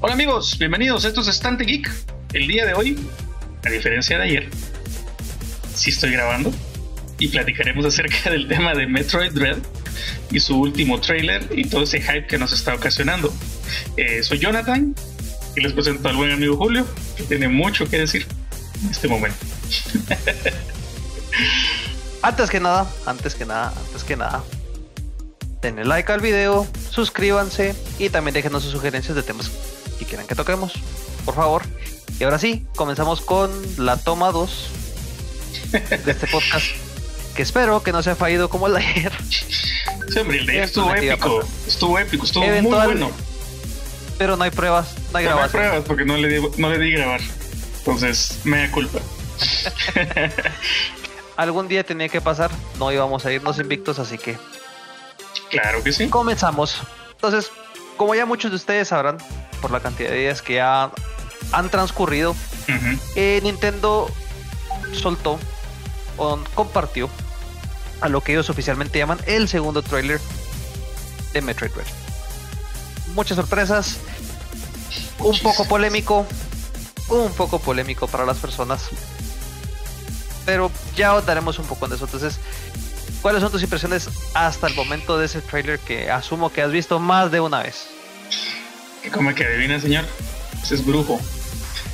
Hola amigos, bienvenidos. Esto es Estante Geek. El día de hoy, a diferencia de ayer, sí estoy grabando y platicaremos acerca del tema de Metroid Dread y su último trailer y todo ese hype que nos está ocasionando. Eh, soy Jonathan y les presento al buen amigo Julio, que tiene mucho que decir en este momento. Antes que nada, antes que nada, antes que nada, denle like al video, suscríbanse y también déjenos sus sugerencias de temas que quieran que toquemos, por favor. Y ahora sí, comenzamos con la toma 2 de este podcast, que espero que no sea fallido como el de ayer. Sí, hombre, el de ayer Es estuvo épico, pasada. estuvo épico, estuvo muy bueno. Pero no hay pruebas, no hay Pero no hay grabación. pruebas porque no le, di, no le di grabar. Entonces, me da culpa. Algún día tenía que pasar, no íbamos a irnos invictos, así que Claro que sí. comenzamos. Entonces, como ya muchos de ustedes sabrán, por la cantidad de días que ya han transcurrido, eh, Nintendo soltó o compartió a lo que ellos oficialmente llaman el segundo tráiler de Metroid. Muchas sorpresas, un poco polémico, un poco polémico para las personas, pero ya daremos un poco en eso. Entonces, ¿cuáles son tus impresiones hasta el momento de ese tráiler que asumo que has visto más de una vez? Que Como que adivina, señor. Ese es brujo.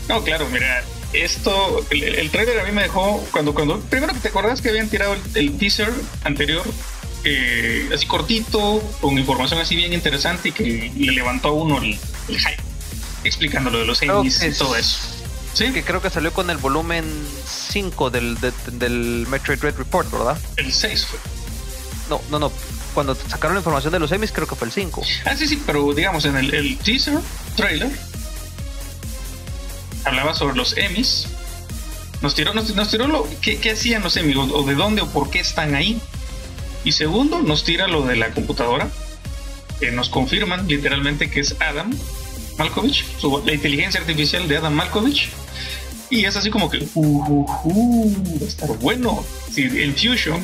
No, claro, mira, esto, el, el trailer a mí me dejó, cuando, cuando, primero que te acordás que habían tirado el, el teaser anterior, eh, así cortito, con información así bien interesante y que le levantó a uno el, el hype, explicando lo de los que y todo eso. Sí, Que creo que salió con el volumen 5 del, de- del Metroid Dread Report, ¿verdad? el 6 fue. No, no, no. Cuando sacaron la información de los Emmys, creo que fue el 5. Ah, sí, sí, pero digamos en el, teaser trailer hablaba sobre los Emmys. Nos tiró, nos, tiró lo qué hacían los Emmys, o, de dónde o por qué están ahí. Y segundo, nos tira lo de la computadora, que nos confirman literalmente que es Adam Malkovich, la inteligencia artificial de Adam Malkovich. Y es así como que, uh, uh, va a estar bueno. Sí, el Fusion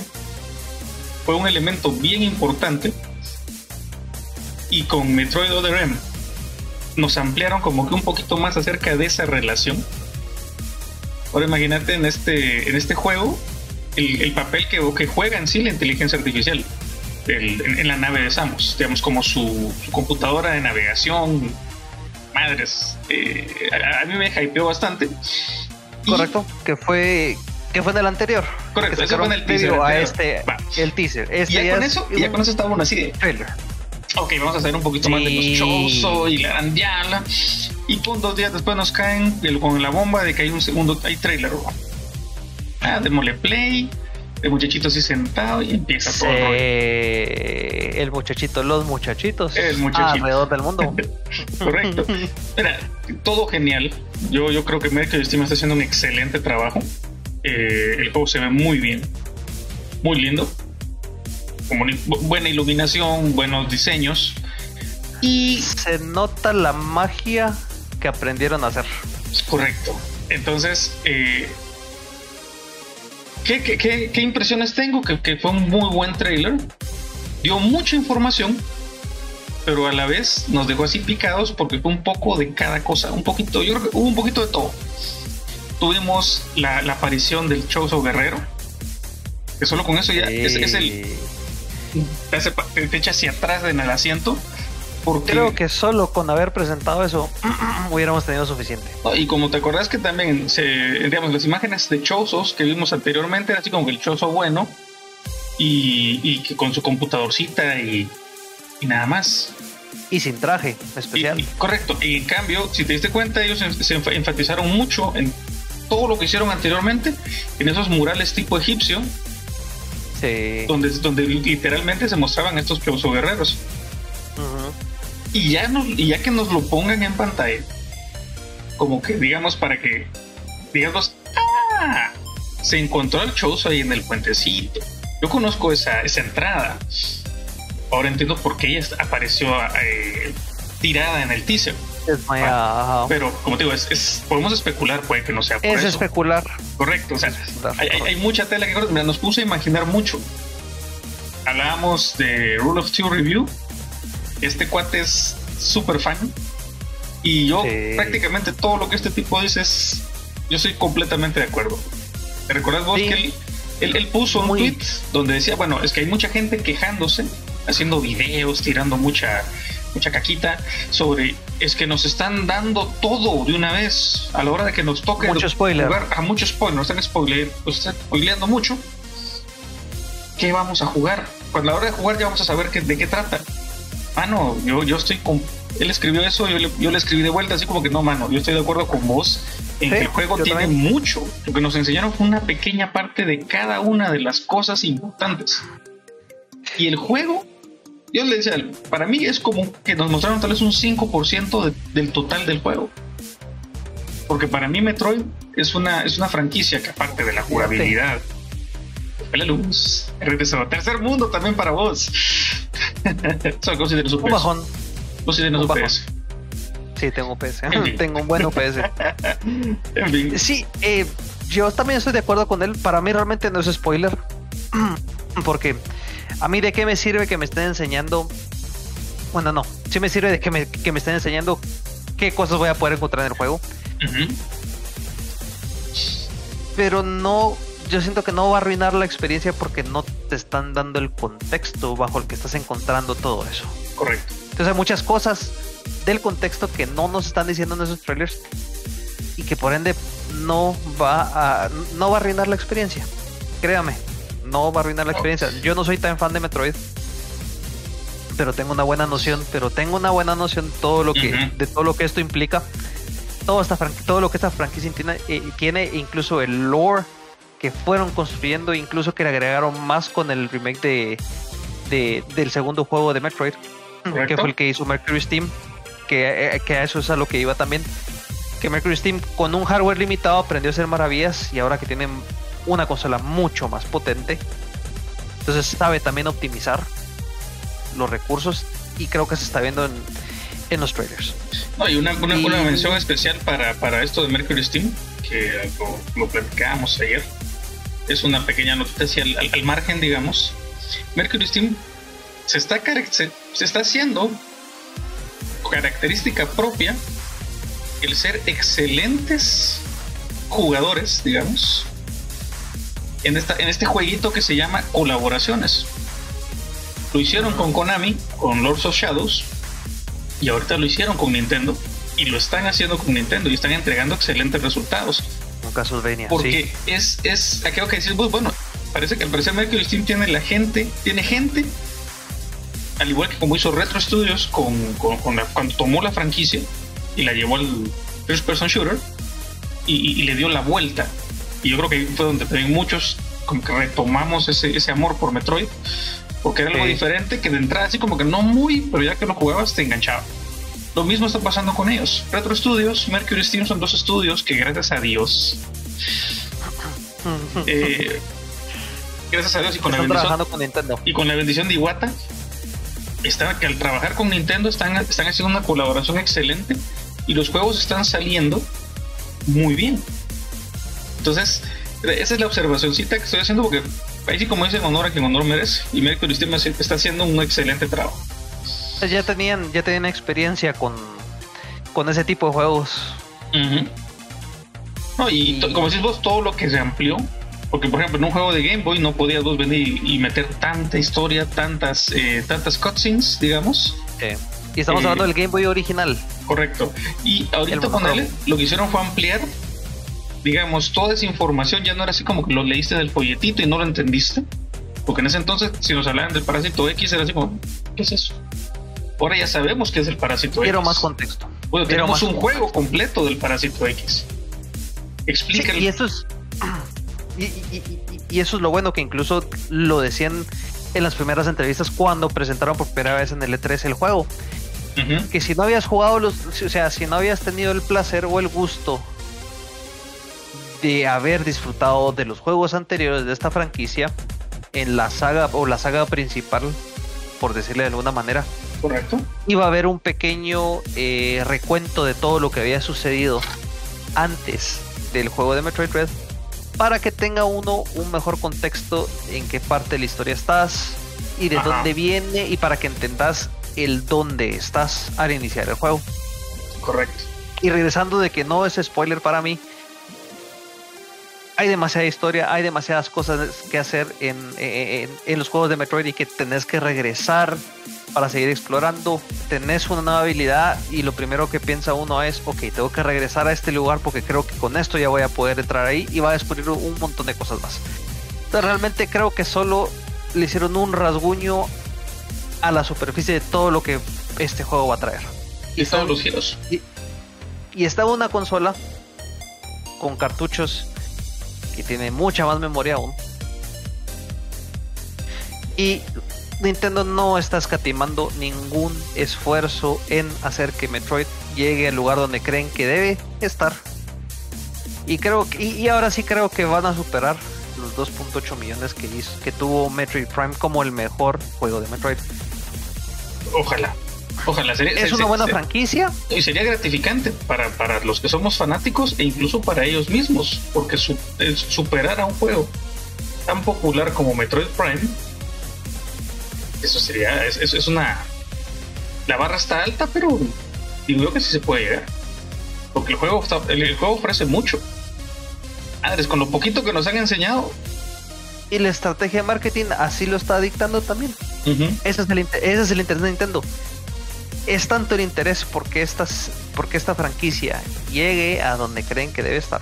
fue un elemento bien importante y con Metroid Other M nos ampliaron como que un poquito más acerca de esa relación. Ahora imagínate en este, en este juego el, el papel que, juega en sí la inteligencia artificial en, la nave de Samus, digamos como su, computadora de navegación. Madres, eh, a, mí me hypeó bastante. Correcto. Que fue que fue en el anterior. Correcto, ese fue en el teaser a este, Va. el teaser. Y Este ya con es eso, ya con eso estaba uno así de, trailer. ok, vamos a hacer un poquito más de los. Chozo y la Arandiala. Y pum, dos días después nos caen el- con la bomba de que hay un segundo, hay trailer. Ah, démosle play, el muchachito así sentado y empieza todo el muchachito, los muchachitos El muchachito. alrededor del mundo. Correcto. Mira, todo genial. Yo, yo creo que Mercury Steam está haciendo un excelente trabajo. Eh, el juego se ve muy bien, muy lindo. Buena iluminación, buenos diseños. Y Se nota la magia que aprendieron a hacer. Correcto. Entonces, eh, ¿qué, qué, qué- qué impresiones tengo? Que, que fue un muy buen trailer. Dio mucha información, pero a la vez nos dejó así picados porque fue un poco de cada cosa. Un poquito, yo creo que hubo un poquito de todo. Tuvimos la, la aparición del Chozo Guerrero, que solo con eso ya es, es el. Te, hace pa- te echa hacia atrás en el asiento. Porque Creo que solo con haber presentado eso hubiéramos tenido suficiente. Y como te acordás que también, se, digamos, las imágenes de Chozos que vimos anteriormente, era así como que el Chozo bueno y, y que con su computadorcita y, y nada más. Y sin traje especial. y- correcto. Y en cambio, si te diste cuenta, ellos se enfa- enfatizaron mucho en todo lo que hicieron anteriormente, en esos murales tipo egipcio, Sí. donde, donde literalmente se mostraban estos Chozo guerreros. Y ya, nos- y ya que nos lo pongan en pantalla, como que digamos para que, digamos, ¡ah! Se encontró el Chozo ahí en el puentecito. Yo conozco esa, esa entrada. Ahora entiendo por qué ella apareció eh, tirada en el teaser. Es muy- ajá. Pero, como te digo, es, es- podemos especular, puede que no sea por Es eso. especular. Correcto, o sea, especular, hay, hay- hay mucha tela que. Mira, nos puse a imaginar mucho. Hablábamos de Rule of Two Review. Este cuate es súper fan Y yo prácticamente todo lo que este tipo dice es, yo estoy completamente de acuerdo. ¿Te recuerdas vos que él, puso un tweet donde decía, bueno, es que hay mucha gente quejándose, haciendo videos, tirando mucha mucha caquita sobre es que nos están dando todo de una vez a la hora de que nos toque mucho spoiler. jugar a mucho spoiler, nos están spoiler, pues, están spoileando mucho. ¿Qué vamos a jugar? Pues a la hora de jugar ya vamos a saber de qué trata. Mano, yo, yo estoy con. Él escribió eso, yo le, yo le escribí de vuelta, así como que no, mano, yo estoy de acuerdo con vos en que el juego tiene mucho. Lo que nos enseñaron fue una pequeña parte de cada una de las cosas importantes. Y el juego yo le decía, para mí es como que nos mostraron tal vez un 5% del total del juego. Porque para mí Metroid es una, es una franquicia que aparte de la jugabilidad, la luz, tercer mundo también para vos. Eso considero su Un bajón. Tienes un PS. Sí, tengo PS. tengo un buen PS. en fin. Sí, eh, yo también estoy de acuerdo con él. Para mí realmente no es spoiler. Porque a mí de qué me sirve que me estén enseñando. Bueno, no. Sí me sirve de que me, que me estén enseñando qué cosas voy a poder encontrar en el juego. Pero no. Yo siento que no va a arruinar la experiencia porque no te están dando el contexto bajo el que estás encontrando todo eso. Correcto. Entonces hay muchas cosas del contexto que no nos están diciendo en esos trailers y que por ende no va a no va a arruinar la experiencia. Créame, no va a arruinar la experiencia. Yo no soy tan fan de Metroid, pero tengo una buena noción, pero tengo una buena noción todo lo que, de todo lo que esto implica. Todo, esta todo lo que esta franquicia tiene, eh, tiene, incluso el lore que fueron construyendo, incluso que le agregaron más con el remake de, del segundo juego de Metroid, que fue el que hizo Mercury Steam, que, eh, que a eso es a lo que iba también. Que Mercury Steam con un hardware limitado aprendió a hacer maravillas y ahora que tienen una consola mucho más potente. Entonces sabe también optimizar los recursos y creo que se está viendo en, en los trailers. No, y una, una, mención especial para, para, esto de Mercury Steam, que lo, lo platicábamos ayer. Es una pequeña noticia al, al, margen, digamos. Mercury Steam se está, se, se está haciendo característica propia el ser excelentes jugadores, digamos, en, esta, en este jueguito que se llama colaboraciones. Lo hicieron con Konami, con Lords of Shadows, y ahorita lo hicieron con Nintendo, y lo están haciendo con Nintendo, y están entregando excelentes resultados. Con Castlevania. Porque es, es aquello que decís, pues bueno, parece que al parecer Mercury Steam tiene la gente, tiene gente, al igual que como hizo Retro Studios con, con, cuando tomó la franquicia y la llevó al First Person Shooter y le dio la vuelta y yo creo que fue donde también muchos como que retomamos ese, ese amor por Metroid, porque era algo diferente que de entrada así como que no muy, pero ya que lo jugabas te enganchaba. Lo mismo está pasando con ellos. Retro Studios, Mercury Steam son dos estudios que gracias a Dios, eh, gracias a Dios y con, la bendición, con Nintendo. y con la bendición de Iwata, está, que al trabajar con Nintendo están, están haciendo una colaboración excelente y los juegos están saliendo muy bien. Entonces, esa es la observacióncita que estoy haciendo porque ahí sí como dicen honor a quien honor merece y Mercury Steam está haciendo un excelente trabajo. Ya tenían, ya tenían experiencia con, con ese tipo de juegos. No, y, como decís vos, todo lo que se amplió, porque por ejemplo en un juego de Game Boy no podías vos venir y, meter tanta historia, tantas, eh, tantas cutscenes, digamos. Y estamos hablando eh, del Game Boy original. Correcto. Y ahorita con él lo que hicieron fue ampliar digamos, toda esa información ya no era así como que lo leíste del folletito y no lo entendiste. Porque en ese entonces, si nos hablaban del parásito X, era así como, ¿qué es eso? Ahora ya sabemos qué es el parásito X. Quiero más contexto. Bueno, tenemos un juego completo del parásito X. Explícalo. y eso es. Y, eso es lo bueno que incluso lo decían en las primeras entrevistas cuando presentaron por primera vez en el E3 el juego. Que si no habías jugado los. O sea, si no habías tenido el placer o el gusto de haber disfrutado de los juegos anteriores de esta franquicia en la saga o la saga principal, por decirle de alguna manera. Correcto. Iba a haber un pequeño eh, recuento de todo lo que había sucedido antes del juego de Metroid Red para que tenga uno un mejor contexto en qué parte de la historia estás y de dónde viene y para que entendas el dónde estás al iniciar el juego. Correcto. Y regresando de que no es spoiler para mí, hay demasiada historia, hay demasiadas cosas que hacer en, en, los juegos de Metroid y que tenés que regresar para seguir explorando. Tenés una nueva habilidad y lo primero que piensa uno es, ok, tengo que regresar a este lugar porque creo que con esto ya voy a poder entrar ahí y va a descubrir un montón de cosas más. Entonces realmente creo que solo le hicieron un rasguño a la superficie de todo lo que este juego va a traer. Y todos los giros. Y, y estaba una consola con cartuchos tiene mucha más memoria aún. Y Nintendo no está escatimando ningún esfuerzo en hacer que Metroid llegue al lugar donde creen que debe estar. Y creo que, y, ahora sí creo que van a superar los 2.8 millones que hizo, que tuvo Metroid Prime como el mejor juego de Metroid. Ojalá. Ojalá sería, es una buena franquicia. Y sería gratificante para, para, los que somos fanáticos e incluso para ellos mismos, porque superar a un juego tan popular como Metroid Prime, eso sería, es, es, una... La barra está alta, pero digo que sí se puede llegar. Porque el juego, el, juego ofrece mucho. Adres, con lo poquito que nos han enseñado, y la estrategia de marketing así lo está dictando también. ese, es el, ese es el interés de Nintendo es tanto el interés porque, estas, porque esta franquicia llegue a donde creen que debe estar,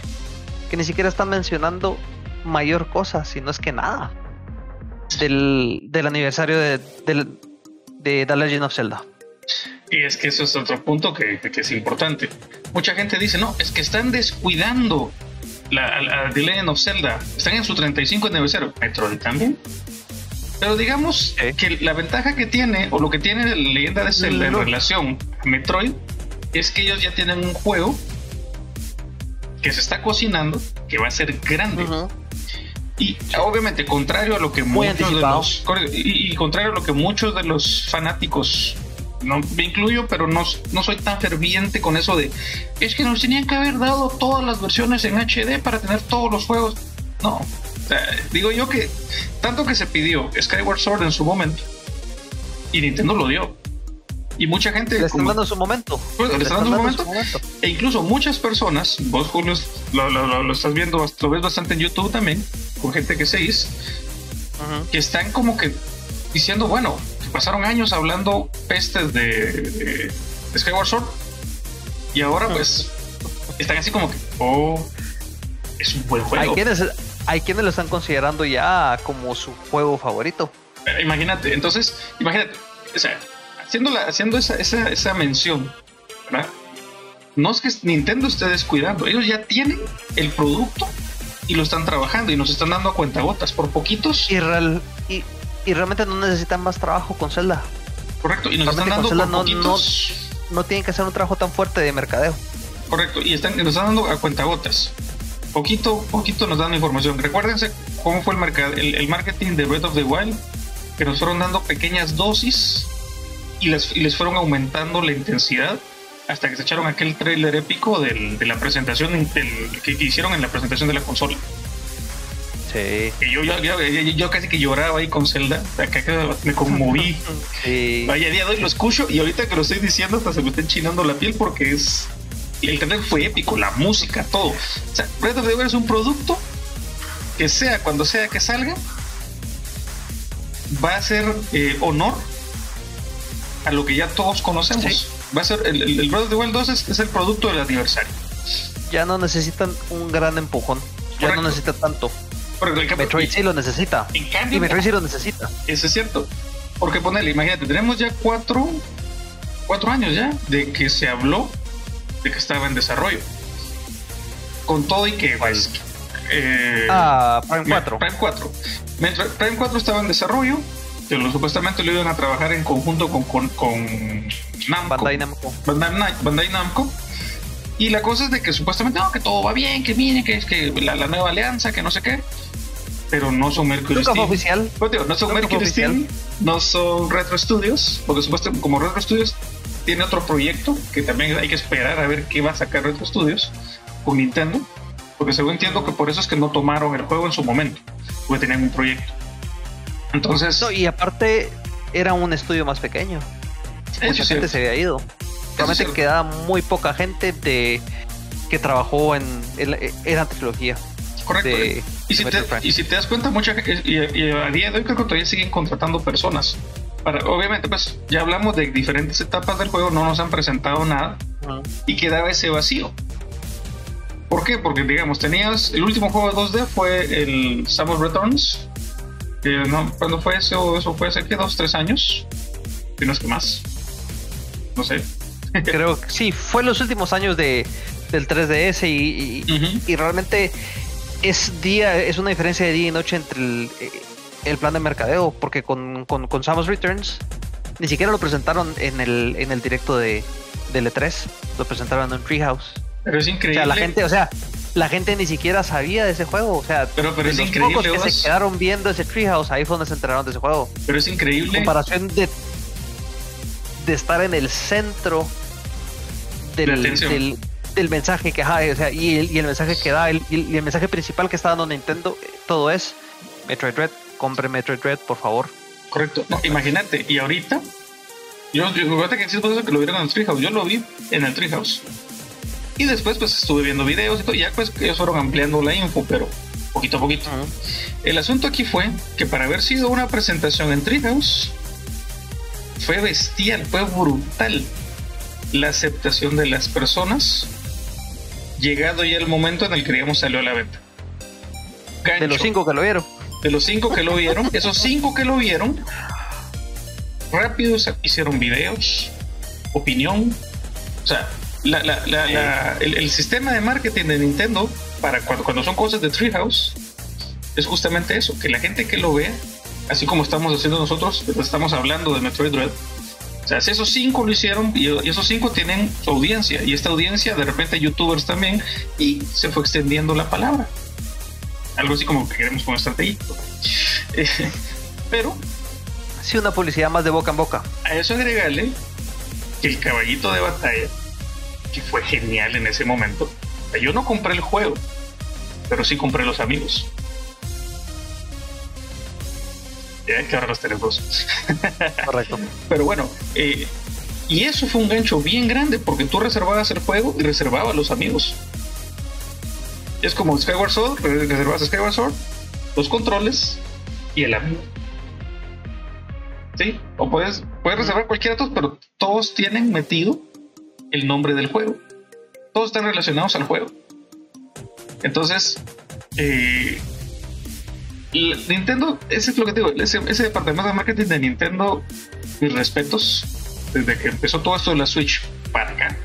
que ni siquiera están mencionando mayor cosa, si no es que nada, del, del aniversario de, de, The Legend of Zelda. Y es que eso es otro punto que, que, es importante. Mucha gente dice, no, es que están descuidando la, The Legend of Zelda. Están en su 35 aniversario. Metroid también. Pero digamos que la ventaja que tiene, o lo que tiene la leyenda de Zelda en relación a Metroid, es que ellos ya tienen un juego que se está cocinando, que va a ser grande. Y obviamente, contrario a lo que muchos de los. Y, contrario a lo que muchos de los fanáticos. No me incluyo, pero no, no soy tan ferviente con eso de. Es que nos tenían que haber dado todas las versiones en HD para tener todos los juegos. No, digo yo que tanto que se pidió Skyward Sword en su momento y Nintendo lo dio. Y mucha gente. Le están dando su momento. Pues, le, están dando, su, momento, E incluso muchas personas, vos Julio lo, estás viendo, lo ves bastante en YouTube también, con gente que seis, que están como que diciendo, bueno, pasaron años hablando pestes de, Skyward Sword y ahora pues están así como que, oh, es un buen juego. Hay quienes, hay quienes lo están considerando ya como su juego favorito. Eh, imagínate, entonces, imagínate, o sea, haciendo, haciendo esa, esa, esa mención, ¿verdad? No es que Nintendo esté descuidando, ellos ya tienen el producto y lo están trabajando y nos están dando a cuentagotas por poquitos. Y, real, y, y, realmente no necesitan más trabajo con Zelda. Correcto, y nos están dando por no, poquitos... no, no, tienen que hacer un trabajo tan fuerte de mercadeo. Correcto, y están, nos están dando a cuentagotas poquito, poquito nos dan información. Recuérdense cómo fue el, el, marketing de Breath of the Wild, que nos fueron dando pequeñas dosis y les, les fueron aumentando la intensidad hasta que se echaron aquel trailer épico de la presentación que, hicieron en la presentación de la consola. Sí. yo, yo, casi que lloraba ahí con Zelda, me conmoví. Vaya día de hoy lo escucho y ahorita que lo estoy diciendo hasta se me está enchinando la piel porque es el trailer fue épico, la música, todo. O sea, Breath of the Wild es un producto que sea cuando sea que salga, va a ser eh, honor a lo que ya todos conocemos. Va a ser el, el, Breath of the Wild 2 es, el producto del aniversario. Ya no necesitan un gran empujón. Ya no necesita tanto. Porque Metroid sí lo necesita. En cambio, y Metroid sí lo necesita. Eso es cierto. Porque ponele, imagínate, tenemos ya cuatro, cuatro años ya de que se habló de que estaba en desarrollo. Con todo y que, pues, eh, ah, Prime 4. Prime 4. Prime 4 estaba en desarrollo, que lo, supuestamente lo iban a trabajar en conjunto con, con, con Namco. Bandai Namco. Bandai, Namco. Y la cosa es de que supuestamente no, que todo va bien, que viene, que es que la, nueva alianza, que no sé qué. Pero no son Mercury Steam. oficial. Pues, no son Mercury Steam, no son Retro Studios, porque supuestamente como Retro Studios tiene otro proyecto que también hay que esperar a ver qué va a sacar Retro Studios con Nintendo, porque según entiendo que por eso es que no tomaron el juego en su momento, porque tenían un proyecto. Entonces. y aparte era un estudio más pequeño. Mucha gente se había ido. Realmente queda muy poca gente de que trabajó en, en, la trilogía. Correcto. y, si te, y, si te, das cuenta, mucha y, y, a día de hoy creo que todavía siguen contratando personas. Para, obviamente, pues ya hablamos de diferentes etapas del juego, no nos han presentado nada y quedaba ese vacío. ¿Por qué? Porque, digamos, tenías el último juego de 2D fue el Samus Returns. Que no, ¿Cuándo fue eso? Eso fue hace que dos, tres años. Y no es que más. No sé. Creo que sí, fue los últimos años de, del 3DS y, y, realmente es día, es una diferencia de día y noche entre el, el plan de mercadeo, porque con, con, con, Samus Returns ni siquiera lo presentaron en el, en el directo de, de E3, lo presentaron en Treehouse. Pero es increíble. O sea, la gente, o sea, la gente ni siquiera sabía de ese juego. O sea, pero, pero es increíble. que se quedaron viendo ese Treehouse, ahí fue donde se enteraron de ese juego. Pero es increíble. En comparación de, de estar en el centro del, del, mensaje que o sea, y el, y el mensaje que da, el, y el mensaje principal que está dando Nintendo, eh, todo es Metroid Red, compre Metroid Red, por favor. Correcto. No, imagínate, y ahorita, yo, yo que que lo vieron en el Treehouse, yo lo vi en el Treehouse. Y después pues estuve viendo videos y todo, y ya pues ellos fueron ampliando la info, pero poquito a poquito. El asunto aquí fue que para haber sido una presentación en Treehouse, fue bestial, fue brutal la aceptación de las personas, llegado ya el momento en el que digamos salió a la venta. de los cinco que lo vieron. De los cinco que lo vieron, esos cinco que lo vieron, rápido hicieron videos, opinión, o sea, el, sistema de marketing de Nintendo para cuando, cuando son cosas de Treehouse es justamente eso, que la gente que lo vea, así como estamos haciendo nosotros, estamos hablando de Metroid Dread, o sea, si esos cinco lo hicieron y esos cinco tienen su audiencia y esta audiencia de repente youtubers también y se fue extendiendo la palabra. Algo así como que queremos con estrategia. pero... Sí, una publicidad más de boca en boca. A eso agregarle que el caballito de batalla que fue genial en ese momento. Yo no compré el juego, pero sí compré los amigos. Ya que ahora los tenemos. Correcto. pero bueno, eh, y eso fue un gancho bien grande porque tú reservabas el juego y reservabas los amigos. Es como Skyward Sword, reservabas Skyward Sword, los controles y el amigo. Sí, o puedes, puedes reservar cualquiera de pero todos tienen metido el nombre del juego. Todos están relacionados al juego. Entonces, eh, Nintendo, ese es lo que te digo, ese, departamento de marketing de Nintendo, mis respetos, desde que empezó todo esto de la Switch para acá.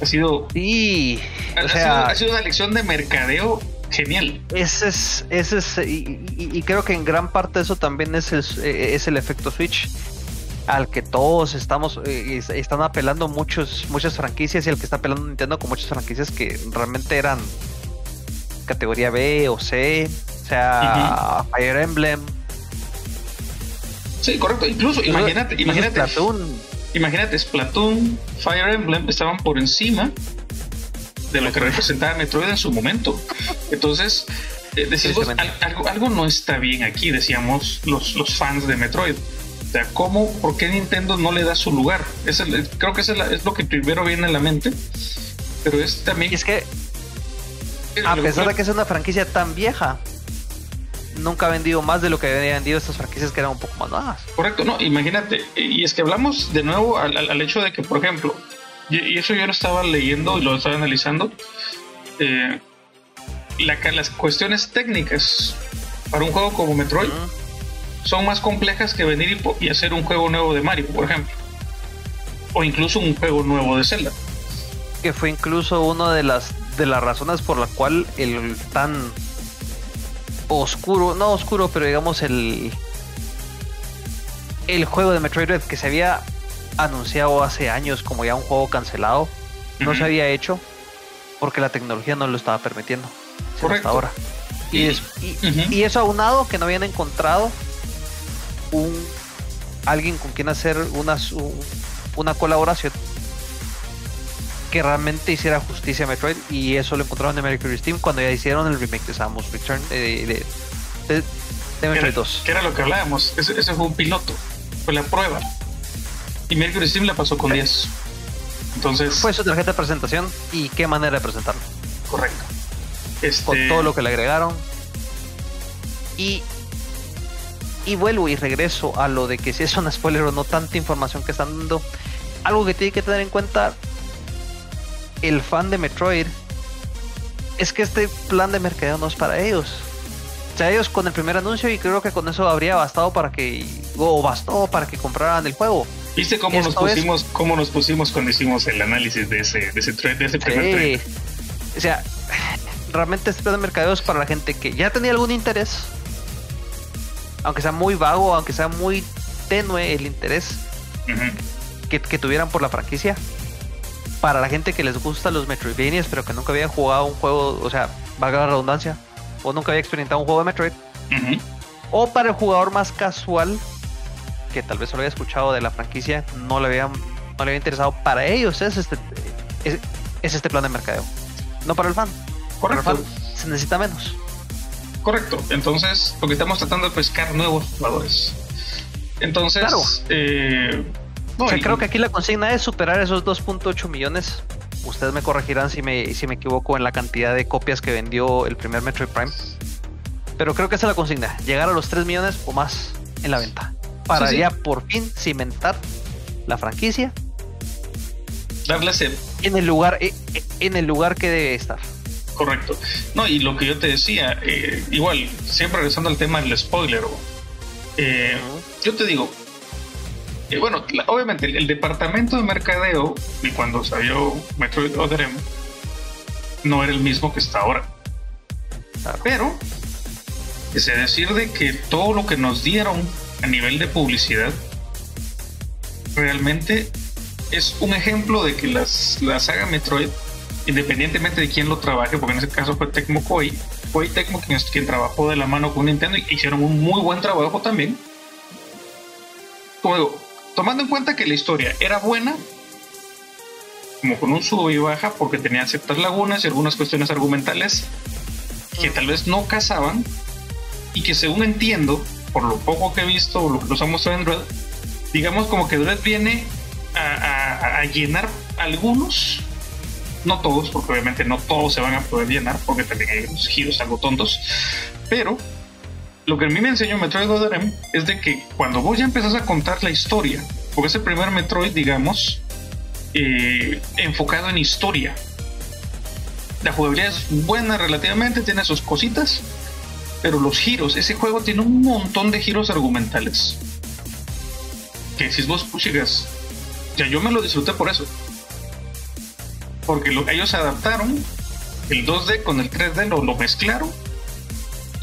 Ha sido. Sí, ha, sido, una lección de mercadeo genial. Ese es, ese es y, creo que en gran parte eso también es el, es el efecto Switch al que todos estamos eh, están apelando muchos muchas franquicias y el que está apelando Nintendo con muchas franquicias que realmente eran categoría B o C, o sea, Fire Emblem. Sí, correcto. Incluso, imagínate, imagínate. Splatoon. Imagínate, Splatoon, Fire Emblem estaban por encima de lo que representaba Metroid en su momento. Entonces, eh, decimos, algo, algo no está bien aquí, decíamos los, los fans de Metroid o sea, ¿cómo, por qué Nintendo no le da su lugar? Es creo que es, es, lo que primero viene a la mente, pero es también... es que, a pesar de que es una franquicia tan vieja, nunca ha vendido más de lo que habían vendido estas franquicias que eran un poco más nuevas. Correcto, no, imagínate, y es que hablamos de nuevo al, hecho de que, por ejemplo, y, eso yo lo estaba leyendo y lo estaba analizando, eh, las cuestiones técnicas para un juego como Metroid son más complejas que venir y, hacer un juego nuevo de Mario, por ejemplo. O incluso un juego nuevo de Zelda. Que fue incluso una de las, de las razones por la cual el tan oscuro, no oscuro, pero digamos el, el juego de Metroid Red que se había anunciado hace años como ya un juego cancelado, no se había hecho porque la tecnología no lo estaba permitiendo. Hasta ahora. Y, y, eso aunado que no habían encontrado un alguien con quien hacer una, una colaboración que realmente hiciera justicia a Metroid y eso lo encontraron en Mercury Steam cuando ya hicieron el remake de Samus Return eh, de, Metroid 2. Que era lo que hablábamos, ese, fue un piloto, fue la prueba. Y Mercury Steam la pasó con 10. Entonces. Fue su tarjeta de presentación y qué manera de presentarlo. Correcto. Este... Con todo lo que le agregaron. Y. Y vuelvo y regreso a lo de que si es un spoiler o no, tanta información que están dando. Algo que tiene que tener en cuenta el fan de Metroid es que este plan de mercadeo no es para ellos. O sea, ellos con el primer anuncio y creo que con eso habría bastado para que o bastó para que compraran el juego. ¿Viste cómo nos pusimos cómo nos pusimos cuando hicimos el análisis de ese de ese, de ese primer sí. O sea, realmente este plan de mercadeo es para la gente que ya tenía algún interés, aunque sea muy vago, aunque sea muy tenue el interés que, que tuvieran por la franquicia para la gente que les gusta los Metroidvanias, pero que nunca había jugado un juego, o sea, valga la redundancia, o nunca había experimentado un juego de Metroid. O para el jugador más casual, que tal vez solo había escuchado de la franquicia, no le había, no le había interesado. Para ellos es este, es, este plan de mercadeo. No para el fan. Correcto. Para el fan se necesita menos. Correcto. Entonces, porque estamos tratando de pescar nuevos jugadores. Entonces, claro. eh, creo que aquí la consigna es superar esos 2.8 millones. Ustedes me corregirán si me, si me equivoco en la cantidad de copias que vendió el primer Metroid Prime. Pero creo que esa es la consigna, llegar a los 3 millones o más en la venta. Para ya por fin cimentar la franquicia. Darle ese... En el lugar, eh, eh, en el lugar que debe estar. Correcto. No, y lo que yo te decía, eh, igual, siempre regresando al tema del spoiler, yo te digo, y bueno, obviamente el, departamento de mercadeo, y cuando salió Metroid Other no era el mismo que está ahora. Pero, es decir de que todo lo que nos dieron a nivel de publicidad realmente es un ejemplo de que las, la saga Metroid, independientemente de quién lo trabaje, porque en ese caso fue Tecmo Koei, fue Tecmo quien, quien trabajó de la mano con Nintendo y hicieron un muy buen trabajo también. Como digo, tomando en cuenta que la historia era buena, como con un sub y baja, porque tenía ciertas lagunas y algunas cuestiones argumentales que tal vez no casaban, y que según entiendo, por lo poco que he visto, o lo que nos ha mostrado en Dread, digamos como que Dread viene a, a llenar algunos, no todos, porque obviamente no todos se van a poder llenar, porque también hay unos giros algo tontos, pero lo que a mí me enseñó Metroid Other es de que cuando vos ya empezás a contar la historia, porque es el primer Metroid, digamos, eh, enfocado en historia. La jugabilidad es buena relativamente, tiene sus cositas, pero los giros, ese juego tiene un montón de giros argumentales. Que si vos llegas, ya yo me lo disfruté por eso. Porque ellos adaptaron el 2D con el 3D, lo, lo mezclaron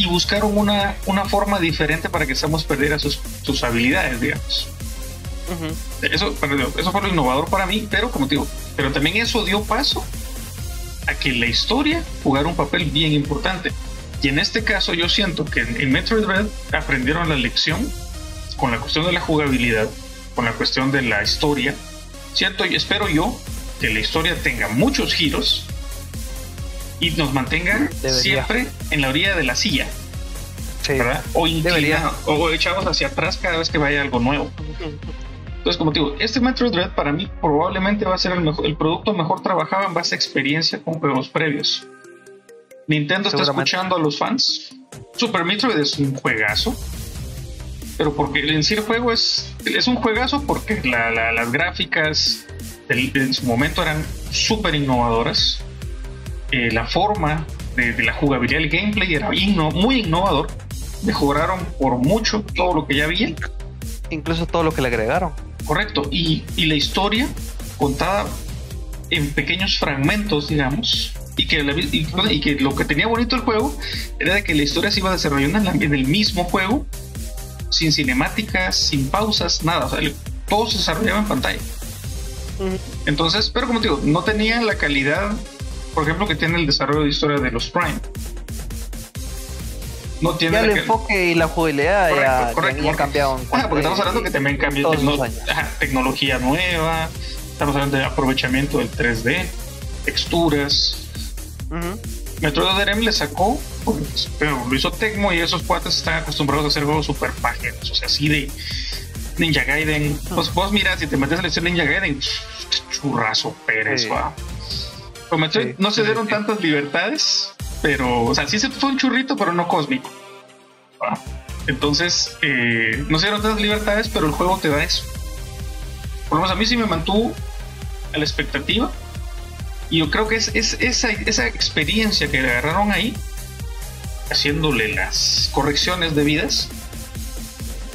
y buscaron una, una forma diferente para que Samus perdiera sus, sus habilidades, digamos. eso, eso fue lo innovador para mí, pero como te digo, pero también eso dio paso a que la historia jugara un papel bien importante. Y en este caso yo siento que en, Metroid Red aprendieron la lección con la cuestión de la jugabilidad, con la cuestión de la historia. Siento y espero yo que la historia tenga muchos giros y nos mantenga siempre en la orilla de la silla. ¿verdad? O o echados hacia atrás cada vez que vaya algo nuevo. Entonces, como te digo, este Metro Dread para mí probablemente va a ser el, mejor, el producto mejor trabajado en base a experiencia con juegos previos. Nintendo está escuchando a los fans. Super Metroid es un juegazo. Pero porque en sí el juego es, es un juegazo porque las gráficas en su momento eran súper innovadoras eh, la forma de, la jugabilidad, el gameplay era muy innovador. Mejoraron por mucho todo lo que ya había. Incluso todo lo que le agregaron. Correcto. Y, la historia contada en pequeños fragmentos, digamos, y que, y, que lo que tenía bonito el juego era de que la historia se iba desarrollando en, en el mismo juego, sin cinemáticas, sin pausas, nada. O sea, todo se desarrollaba en pantalla. Entonces, pero como te digo, no tenía la calidad por ejemplo, que tiene el desarrollo de historia de los Prime. No tiene el enfoque y la jugabilidad ya, correcto, cambiado. porque estamos hablando que también cambió tecnología nueva, estamos hablando de aprovechamiento del 3D, texturas. Uh Metroid Other le sacó, pero lo hizo Tecmo y esos cuates están acostumbrados a hacer juegos super páginas, o sea, así de Ninja Gaiden. Pues vos miras, si te metes a la lección Ninja Gaiden, churraso Pérez, Sí. va. Con Metroid Sí, no se sí, dieron sí. tantas libertades, pero, o sea, sí se fue un churrito, pero no cósmico. Va. Entonces, eh, no se dieron tantas libertades, pero el juego te da eso. Por lo menos a mí sí me mantuvo a la expectativa. Y yo creo que es, es esa, esa experiencia que agarraron ahí, haciéndole las correcciones debidas,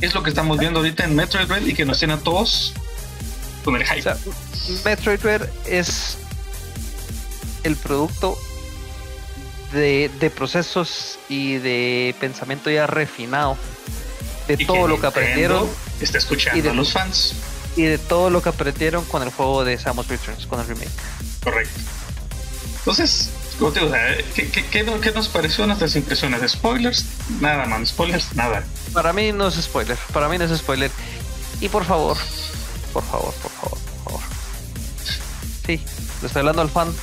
es lo que estamos viendo ahorita en Metroid Red y que nos tiene a todos con el hype. O sea, Metroid Dread es el producto de, de procesos y de pensamiento ya refinado de Y todo lo que aprendieron Está escuchando y de- a los fans. y de todo lo que aprendieron con el juego de Samus Returns, con el remake. Correcto. Entonces, como te digo, o sea, ¿qué, qué, qué qué nos pareció nuestras impresiones? ¿De spoilers? Nada, man. Spoilers, nada. Para mí no es spoiler, para mí no es spoiler. Y por favor, por favor, por favor, por favor. Sí, le estoy hablando al fan,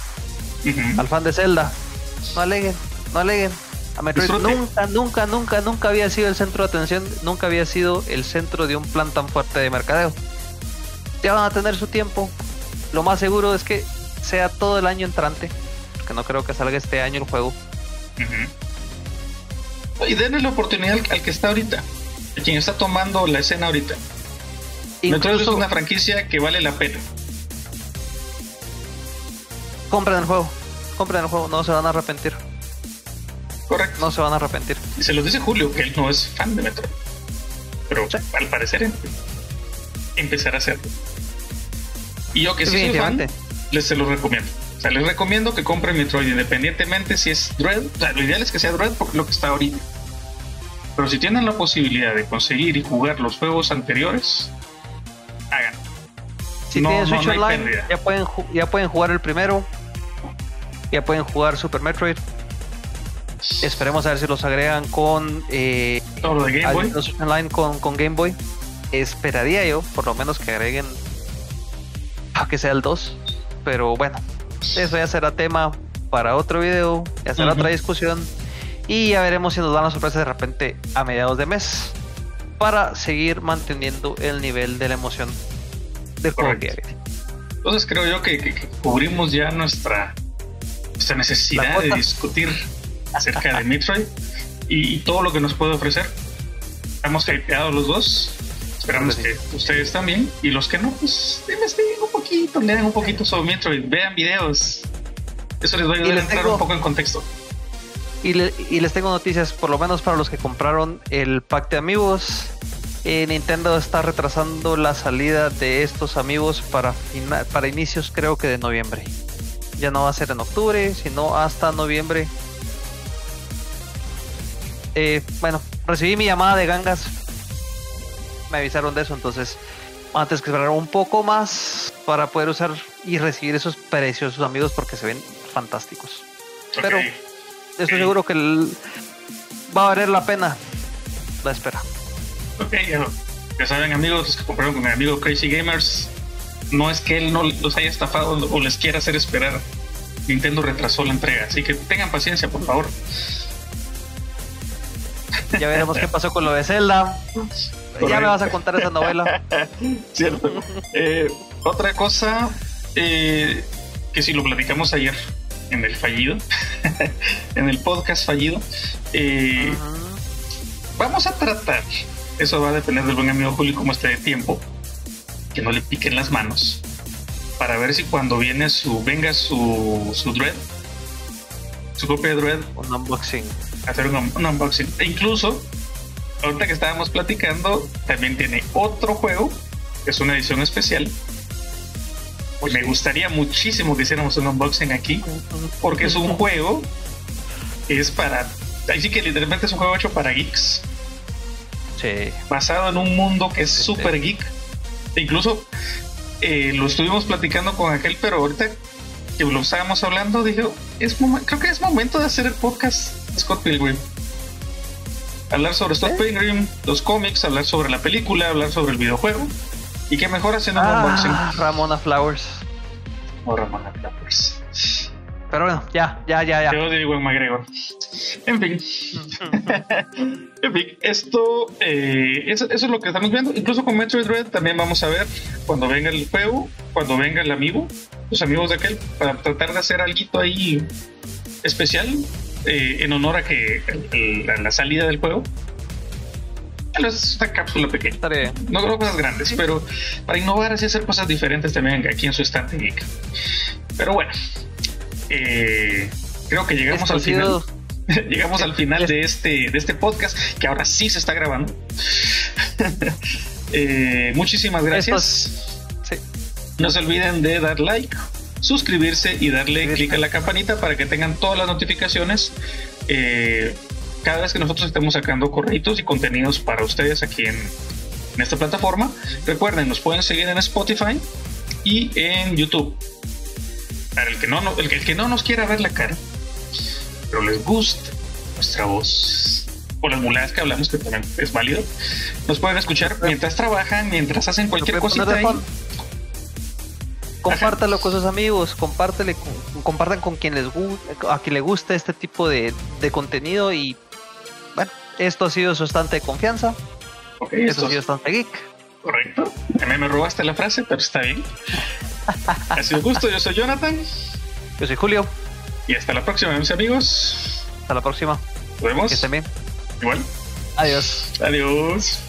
Al fan de Zelda. No aleguen, no aleguen. A Metroid Disfrute. nunca, nunca, nunca, nunca había sido el centro de atención, nunca había sido el centro de un plan tan fuerte de mercadeo. Ya van a tener su tiempo. Lo más seguro es que sea todo el año entrante, porque no creo que salga este año el juego. Y denle la oportunidad al, al que está ahorita, a quien está tomando la escena ahorita. Metroid es Incluso una franquicia que vale la pena. Compren el juego, compren el juego, no se van a arrepentir, Correcto. no se van a arrepentir. Y se los dice Julio, que él no es fan de Metroid. Pero Sí. al parecer em- empezará a hacerlo. Y yo que sí soy fan, les se los recomiendo. O sea, les recomiendo que compren Metroid independientemente si es Dread. O sea, lo ideal es que sea Dread porque es lo que está ahorita. Pero si tienen la posibilidad de conseguir y jugar los juegos anteriores. Si No, tienen Switch no Online, ya pueden, ya pueden jugar el primero. Ya pueden jugar Super Metroid. Esperemos a ver si los agregan con eh, Todo de Game Boy. Switch Online con, con Game Boy. Esperaría yo, por lo menos, que agreguen a que sea el 2. Pero bueno, eso ya será tema para otro video, ya será otra discusión. Y ya veremos si nos dan la sorpresa de repente a mediados de mes. Para seguir manteniendo el nivel de la emoción del juego que. Entonces creo yo que, que- que cubrimos ya nuestra, necesidad de discutir acerca de Metroid y, y todo lo que nos puede ofrecer. Estamos hypeados los dos. Esperamos que ustedes también. Y los que no, pues investiguen un poquito, lean un poquito sobre Metroid, vean videos. Eso les va a ayudar a entrar tengo- un poco en contexto. Y, le- y les tengo noticias, por lo menos para los que compraron el pack de amigos. Eh, Nintendo está retrasando la salida de estos amigos para, para inicios, creo que de noviembre. Ya no va a ser en octubre, sino hasta noviembre. Eh, bueno, recibí mi llamada de gangas. Me avisaron de eso, entonces antes que esperar un poco más para poder usar y recibir esos preciosos amigos porque se ven fantásticos. Pero-. Estoy seguro que el- va a valer la pena la espera. Ok, ya, ya saben amigos, los que compraron con el amigo Crazy Gamers, no es que él no los haya estafado o les quiera hacer esperar. Nintendo retrasó la entrega, así que tengan paciencia, por favor. Ya veremos qué pasó con lo de Zelda. Ya me vas a contar esa novela. Cierto. Eh, otra cosa eh, que si lo platicamos ayer en el fallido, en el podcast fallido, eh. Vamos a tratar, eso va a depender del buen amigo Julio cómo esté de tiempo, que no le piquen las manos, para ver si cuando viene su, venga su, su Dread, su copia de Dread, Un unboxing. hacer un, un unboxing. E incluso, ahorita que estábamos platicando, también tiene otro juego, que es una edición especial. Pues me gustaría muchísimo que hiciéramos un unboxing aquí, porque es un juego que es para... Ahí sí que literalmente es un juego hecho para geeks Sí. basado en un mundo que es súper geek. E incluso eh, lo estuvimos platicando con aquel, pero ahorita que lo estábamos hablando, dije, es creo que es momento de hacer el podcast Scott Pilgrim. Hablar sobre Scott ¿Eh? Pilgrim, los cómics, hablar sobre la película, hablar sobre el videojuego. Y qué mejor haciendo un unboxing. Ah, Ramona Flowers. Oh, Ramona Flowers. Pero bueno, ya, ya, ya, ya. Te odio, Iwan McGregor. En fin. en fin, esto eh, eso, es lo que estamos viendo. Incluso con Metroid Dread también vamos a ver cuando venga el juego, cuando venga el amigo, los amigos de aquel, para tratar de hacer algo ahí especial eh, en honor a que la salida del juego. Es una cápsula pequeña. No creo cosas grandes, pero para innovar así hacer cosas diferentes también aquí en su estante geek. Pero bueno, eh, creo que llegamos al final. llegamos al final de este, de este podcast, que ahora sí se está grabando. Eh, muchísimas gracias. No se olviden de dar like, suscribirse y darle clic a la campanita para que tengan todas las notificaciones eh, cada vez que nosotros estemos sacando corritos y contenidos para ustedes aquí en, esta plataforma. Recuerden, nos pueden seguir en Spotify y en YouTube. Para el que no, el que, no nos quiera ver la cara, pero les gusta nuestra voz o las muladas que hablamos, que también es válido, nos pueden escuchar mientras trabajan, mientras hacen cualquier cosita ahí compártalo con sus amigos, compártele, compartan con quien les a quien le gusta este tipo de, contenido y bueno, esto ha sido su estante de confianza. esto ha sido estante geek. Correcto. Mí me robaste la frase, pero está bien. ha sido un gusto, yo soy Jonathan. Yo soy Julio. Y hasta la próxima, mis amigos. Hasta la próxima. Nos vemos. Que estén bien. Igual. Adiós. Adiós.